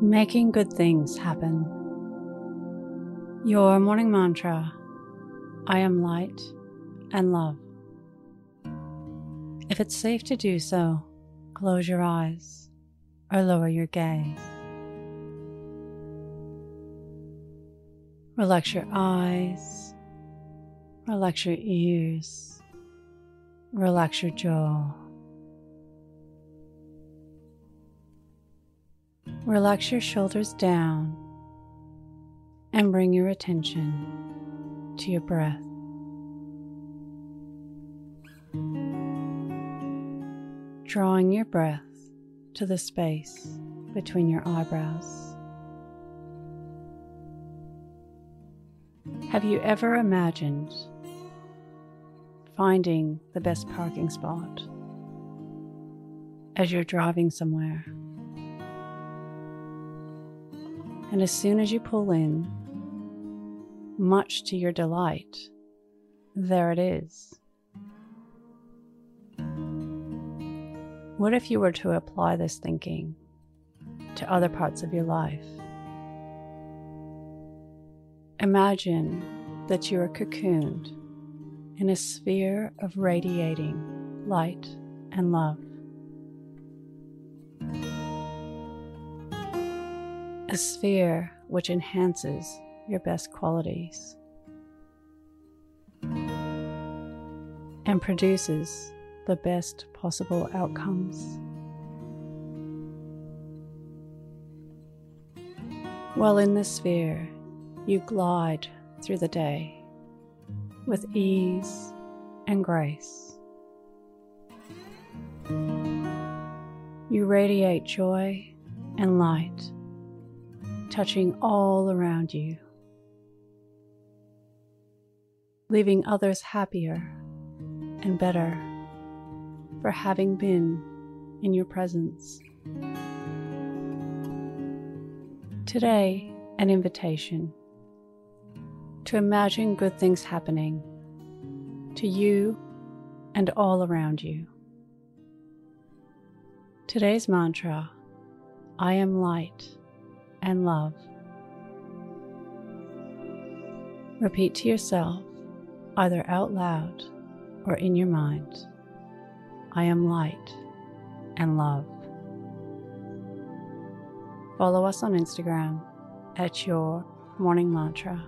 Making good things happen. Your morning mantra I am light and love. If it's safe to do so, close your eyes or lower your gaze. Relax your eyes, relax your ears, relax your jaw. Relax your shoulders down and bring your attention to your breath. Drawing your breath to the space between your eyebrows. Have you ever imagined finding the best parking spot as you're driving somewhere? And as soon as you pull in, much to your delight, there it is. What if you were to apply this thinking to other parts of your life? Imagine that you are cocooned in a sphere of radiating light and love. A sphere which enhances your best qualities and produces the best possible outcomes. While in this sphere, you glide through the day with ease and grace. You radiate joy and light, touching all around you, leaving others happier and better for having been in your presence. Today, an invitation to imagine good things happening to you and all around you. Today's mantra I am light and love. Repeat to yourself, either out loud or in your mind. I am light and love. Follow us on Instagram at Your Morning Mantra.